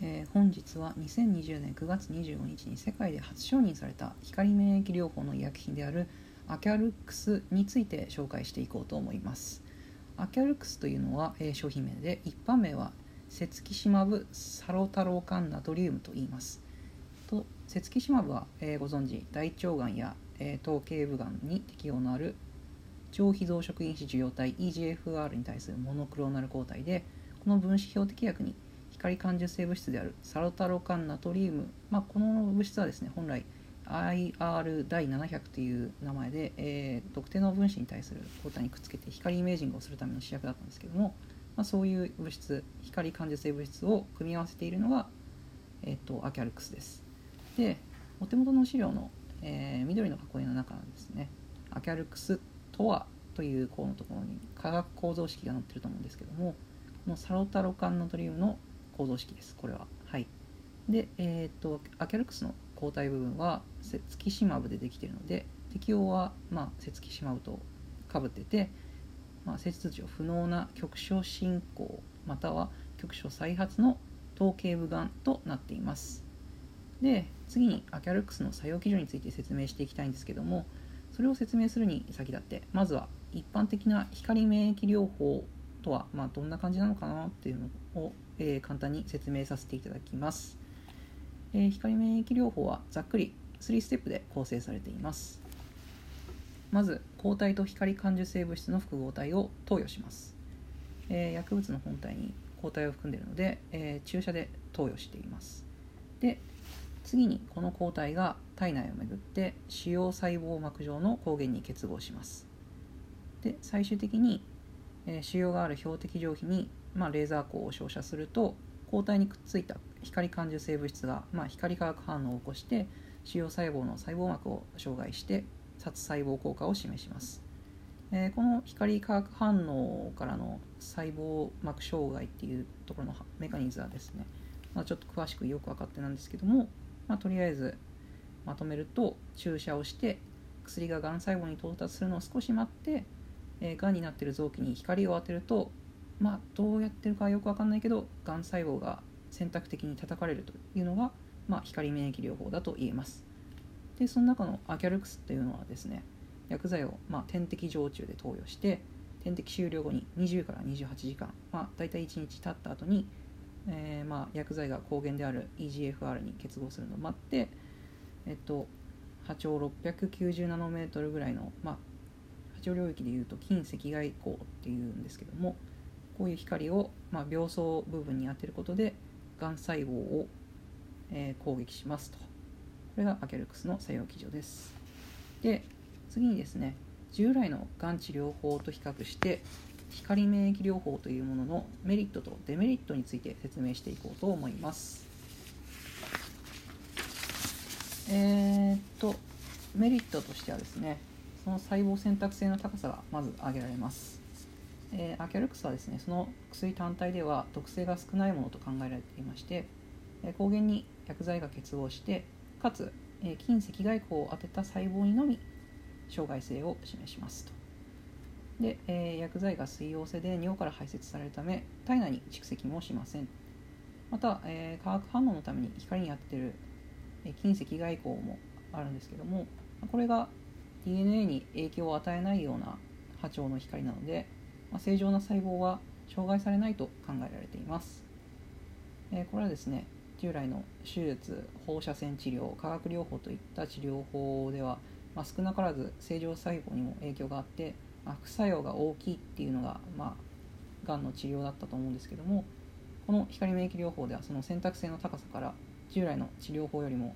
えー、本日は2020年9月25日に世界で初承認された光免疫療法の医薬品であるアキャルックスについて紹介していこうと思います。アキャルックスというのは、えー、商品名で一般名はセツキシマブサロタロカンナトリウムと言います。とセツキシマブは、えー、ご存知大腸がんや、えー、頭頸部がんに適応のある上皮増殖因子受容体 EGFR に対するモノクローナル抗体でこの分子標的薬に光感受性物質であるサロタロカンナトリウム、まあ、この物質はですね本来 IR 第700という名前で、えー、特定の分子に対する抗体にくっつけて光イメージングをするための試薬だったんですけども、まあ、そういう物質光感受性物質を組み合わせているのが、えーと、アキャルクスです。でお手元の資料の、えー、緑の囲いの中なんですね。アキャルクスとはという項のところに化学構造式が載ってると思うんですけどもこのサロタロカンナトリウムの構造式ですこれは。はい。でえっ、とアキャルクスの抗体部分はセツキシマブでできているので適応は、まあ、セツキシマブとかぶってて、まあ、切除不能な局所進行または局所再発の頭頸部がんとなっています。で次にアキャルクスの作用基準について説明していきたいんですけどもそれを説明するに先立ってまずは一般的な光免疫療法とは、まあ、どんな感じなのかなっていうのをえー、簡単に説明させていただきます、えー、光免疫療法はざっくり3ステップで構成されています。まず抗体と光感受性物質の複合体を投与します、えー、薬物の本体に抗体を含んでいるので、え注射で投与しています。で次にこの抗体が体内を巡って主要細胞膜上の抗原に結合します。で最終的に、え腫瘍がある標的上皮にまあ、レーザー光を照射すると抗体にくっついた光感受性物質が、まあ、光化学反応を起こして腫瘍細胞の細胞膜を障害して殺細胞効果を示します、えー、この光化学反応からの細胞膜障害っていうところのメカニズムはですね、まあ、ちょっと詳しくよく分かってなんですけども、まあ、とりあえずまとめると注射をして薬ががん細胞に到達するのを少し待って、えー、がんになっている臓器に光を当てるとまあ、どうやってるかよく分かんないけどがん細胞が選択的に叩かれるというのが、まあ、光免疫療法だと言えます。でその中のアキャルクスというのはですね薬剤を、まあ、点滴常駐で投与して点滴終了後に20から28時間、まあ、大体1日経った後に、えー、まあ薬剤が抗原である EGFR に結合するのを待って、えっと、波長690ナノメートルぐらいの、まあ、領域でいうと近赤外光っていうんですけどもこういう光を、まあ、病巣部分に当てることでがん細胞を、えー、攻撃しますと。これがアケルクスの作用基準です。で次にですね従来のがん治療法と比較して光免疫療法というもののメリットとデメリットについて説明していこうと思います。えー、っとメリットとしてはですねその細胞選択性の高さがまず挙げられます。えー、アキャルクスはですねその薬単体では毒性が少ないものと考えられていまして、えー、抗原に薬剤が結合してかつ、えー、近赤外光を当てた細胞にのみ障害性を示しますと。で、えー、薬剤が水溶性で尿から排泄されるため体内に蓄積もしません。また、えー、化学反応のために光に当ててる、えー、近赤外光もあるんですけどもこれが DNA に影響を与えないような波長の光なのでまあ、正常な細胞は障害されないと考えられています、え、これはですね従来の手術放射線治療化学療法といった治療法では、まあ、少なからず正常細胞にも影響があって、まあ、副作用が大きいっていうのが、まあ、がんの治療だったと思うんですけどもこの光免疫療法ではその選択性の高さから従来の治療法よりも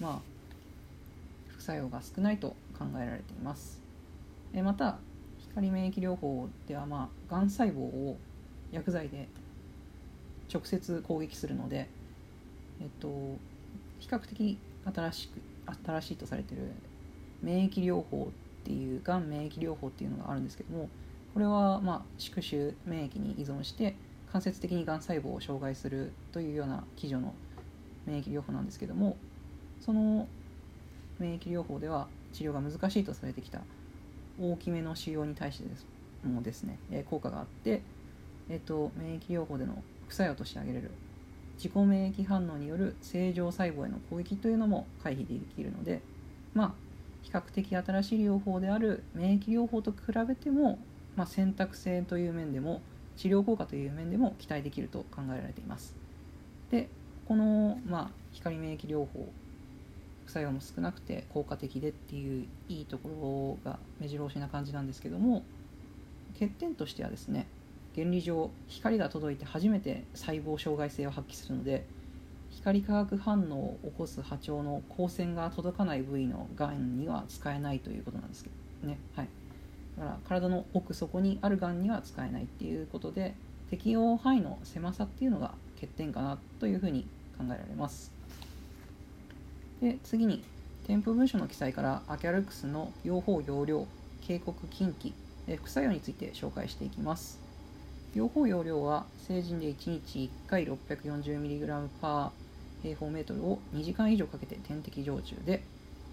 まあ副作用が少ないと考えられています。えまた光免疫療法ではまあがん細胞を薬剤で直接攻撃するので、えっと、比較的新しく新しいとされている免疫療法っていうがん免疫療法っていうのがあるんですけどもこれはま宿主免疫に依存して間接的にがん細胞を障害するというような基準の免疫療法なんですけどもその免疫療法では治療が難しいとされてきた大きめの腫瘍に対してですもですね、え効果があって、えーと、免疫療法での副作用として挙げられる自己免疫反応による正常細胞への攻撃というのも回避できるのでまあ比較的新しい療法である免疫療法と比べても、まあ、選択性という面でも治療効果という面でも期待できると考えられています。でこの、まあ、光免疫療法作用も少なくて効果的でっていういいところが目白押しな感じなんですけども欠点としてはですね原理上光が届いて初めて細胞障害性を発揮するので光化学反応を起こす波長の光線が届かない部位のがんには使えないということなんですけどね、はい、だから体の奥底にあるがんには使えないっていうことで適用範囲の狭さっていうのが欠点かなというふうに考えられます。で次に添付文書の記載からアキャルクスの用法用量警告禁忌副作用について紹介していきます。用法用量は成人で1日1回 640mg パー平方メートルを2時間以上かけて点滴常駐で、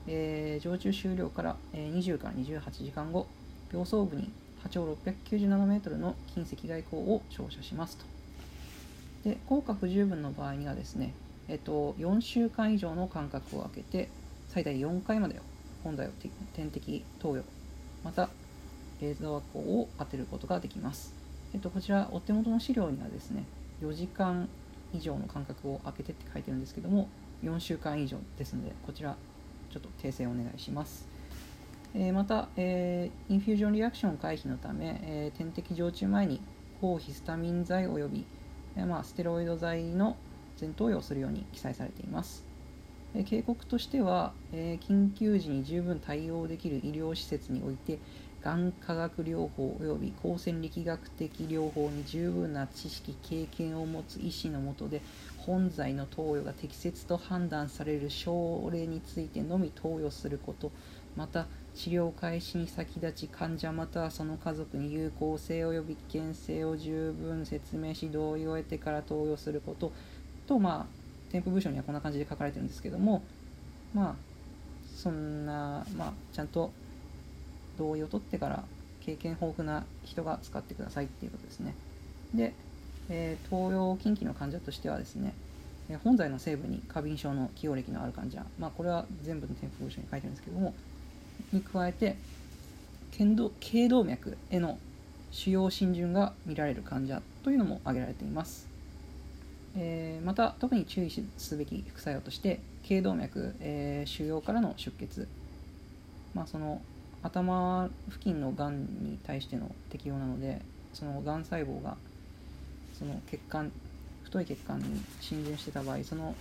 えー、常駐終了から、え、20から28時間後病巣部に波長690ナノメートルの近赤外光を照射しますと。で効果不十分の場合にはですね、えっと、4週間以上の間隔を空けて最大4回まで本体を点滴投与またレーザー光を当てることができます、えっと、こちらお手元の資料にはですね4時間以上の間隔を空けてって書いてるんですけども4週間以上ですのでこちらちょっと訂正お願いします、えー、また、えー、インフュージョンリアクション回避のため、えー、点滴常駐前に抗ヒスタミン剤及びえまあ、ステロイド剤の全投与をするように記載されています。え警告としては、え緊急時に十分対応できる医療施設においてがん化学療法及び光線力学的療法に十分な知識経験を持つ医師のもとで本剤の投与が適切と判断される症例についてのみ投与することまた治療開始に先立ち患者またはその家族に有効性及び危険性を十分説明し同意を得てから投与することとまあ添付文書にはこんな感じで書かれてるんですけどもまあそんなまあちゃんと同意を取ってから経験豊富な人が使ってくださいっていうことですね。で、えー、東洋近畿の患者としてはですねえ本剤の成分に過敏症の起用歴のある患者、まあ、これは全部の添付文書に書いてるんですけどもに加えて頸動脈への主要浸潤が見られる患者というのも挙げられています、えー、また特に注意すべき副作用として頸動脈、えー、腫瘍からの出血、まあ、その頭付近のがんに対しての適用なのでそのがん細胞がその血管太い血管に浸潤してた場合その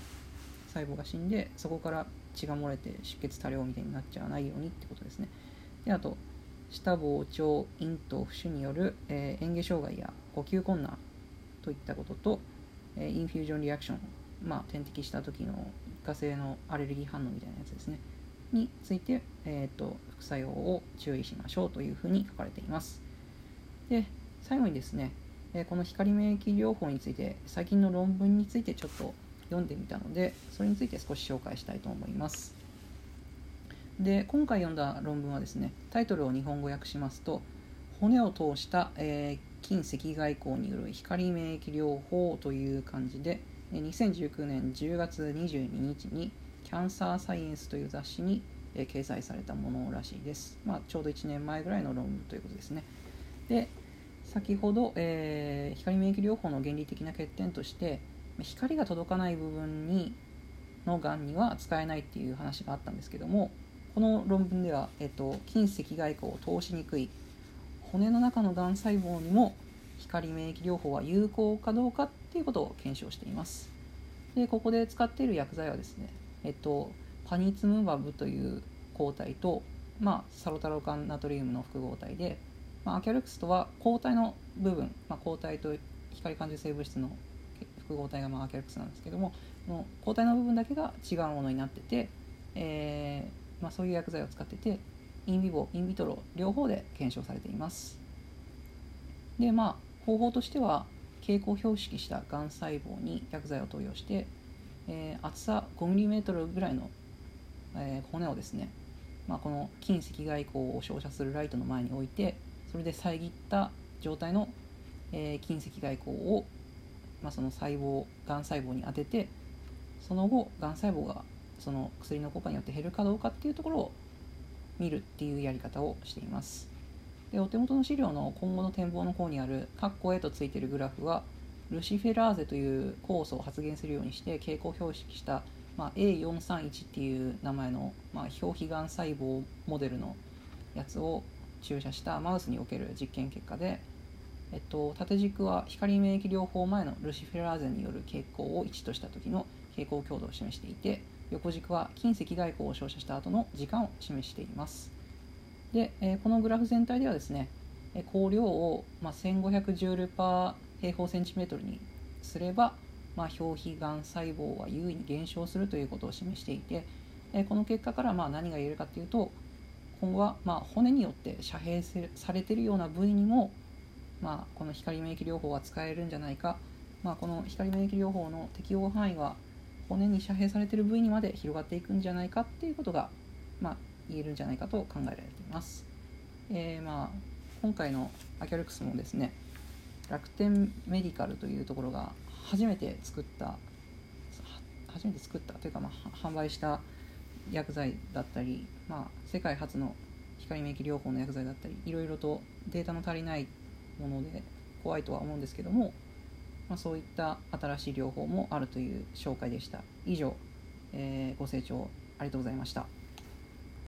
細胞が死んでそこから血が漏れて出血多量みたいになっちゃわないようにってことですね。であと舌膨張咽頭浮腫による、えー、嚥下障害や呼吸困難といったことと、インフュージョンリアクションまあ点滴した時の一過性のアレルギー反応みたいなやつですねについて、えーと、副作用を注意しましょうというふうに書かれています。で最後にですね、え、この光免疫療法について最近の論文についてちょっと読んでみたのでそれについて少し紹介したいと思います。で今回読んだ論文はですねタイトルを日本語訳しますと骨を通した、えー、近赤外光による光免疫療法という感じで2019年10月22日にキャンサーサイエンスという雑誌に、掲載されたものらしいです。まあ、ちょうど1年前ぐらいの論文ということですね。で、先ほど、えー、光免疫療法の原理的な欠点として、光が届かない部分にのがんには使えないっていう話があったんですけども、この論文では、えっと、近赤外光を通しにくい骨の中のがん細胞にも光免疫療法は有効かどうかっていうことを検証しています。でここで使っている薬剤はですねえっと、パニツムバブという抗体と、まあ、サロタロカンナトリウムの複合体で、まあ、アキャルクスとは抗体の部分、まあ、抗体と光感受性物質の複合体がまあアキャルクスなんですけどもの抗体の部分だけが違うものになってて、えーまあ、そういう薬剤を使っててインビボインビトロ両方で検証されています。でまあ方法としては蛍光標識したがん細胞に薬剤を投与してえー、厚さ 5mm ぐらいの、えー、骨をですね、まあ、この近赤外光を照射するライトの前に置いてそれで遮った状態の、えー、近赤外光をまあ、その細胞がん細胞に当ててその後がん細胞がその薬の効果によって減るかどうかっていうところを見るっていうやり方をしています。でお手元の資料の今後の展望の方にある「括弧へ」とついてるグラフはルシフェラーゼという酵素を発現するようにして蛍光標識した、まあ、A431 っていう名前の、まあ、表皮がん細胞モデルのやつを注射したマウスにおける実験結果で、えっと、縦軸は光免疫療法前のルシフェラーゼによる傾向を1とした時の蛍光強度を示していて横軸は近赤外光を照射した後の時間を示しています。で、えー、このグラフ全体ではですね光量を、まあ、1500ジュールパー平方センチメートルにすれば、まあ、表皮がん細胞は優位に減少するということを示していて、えこの結果からまあ何が言えるかというと今後はまあ骨によって遮蔽されているような部位にも、まあ、この光免疫療法は使えるんじゃないか、まあ、この光免疫療法の適用範囲は骨に遮蔽されてる部位にまで広がっていくんじゃないかっていうことが、まあ、言えるんじゃないかと考えられています。えー、まあ今回のアキャルクスもですね楽天メディカルというところが初めて作った初めて作ったというか、まあ、販売した薬剤だったり、まあ、世界初の光免疫療法の薬剤だったりいろいろとデータの足りないもので怖いとは思うんですけども、まあ、そういった新しい療法もあるという紹介でした。以上、えー、ご清聴ありがとうございました。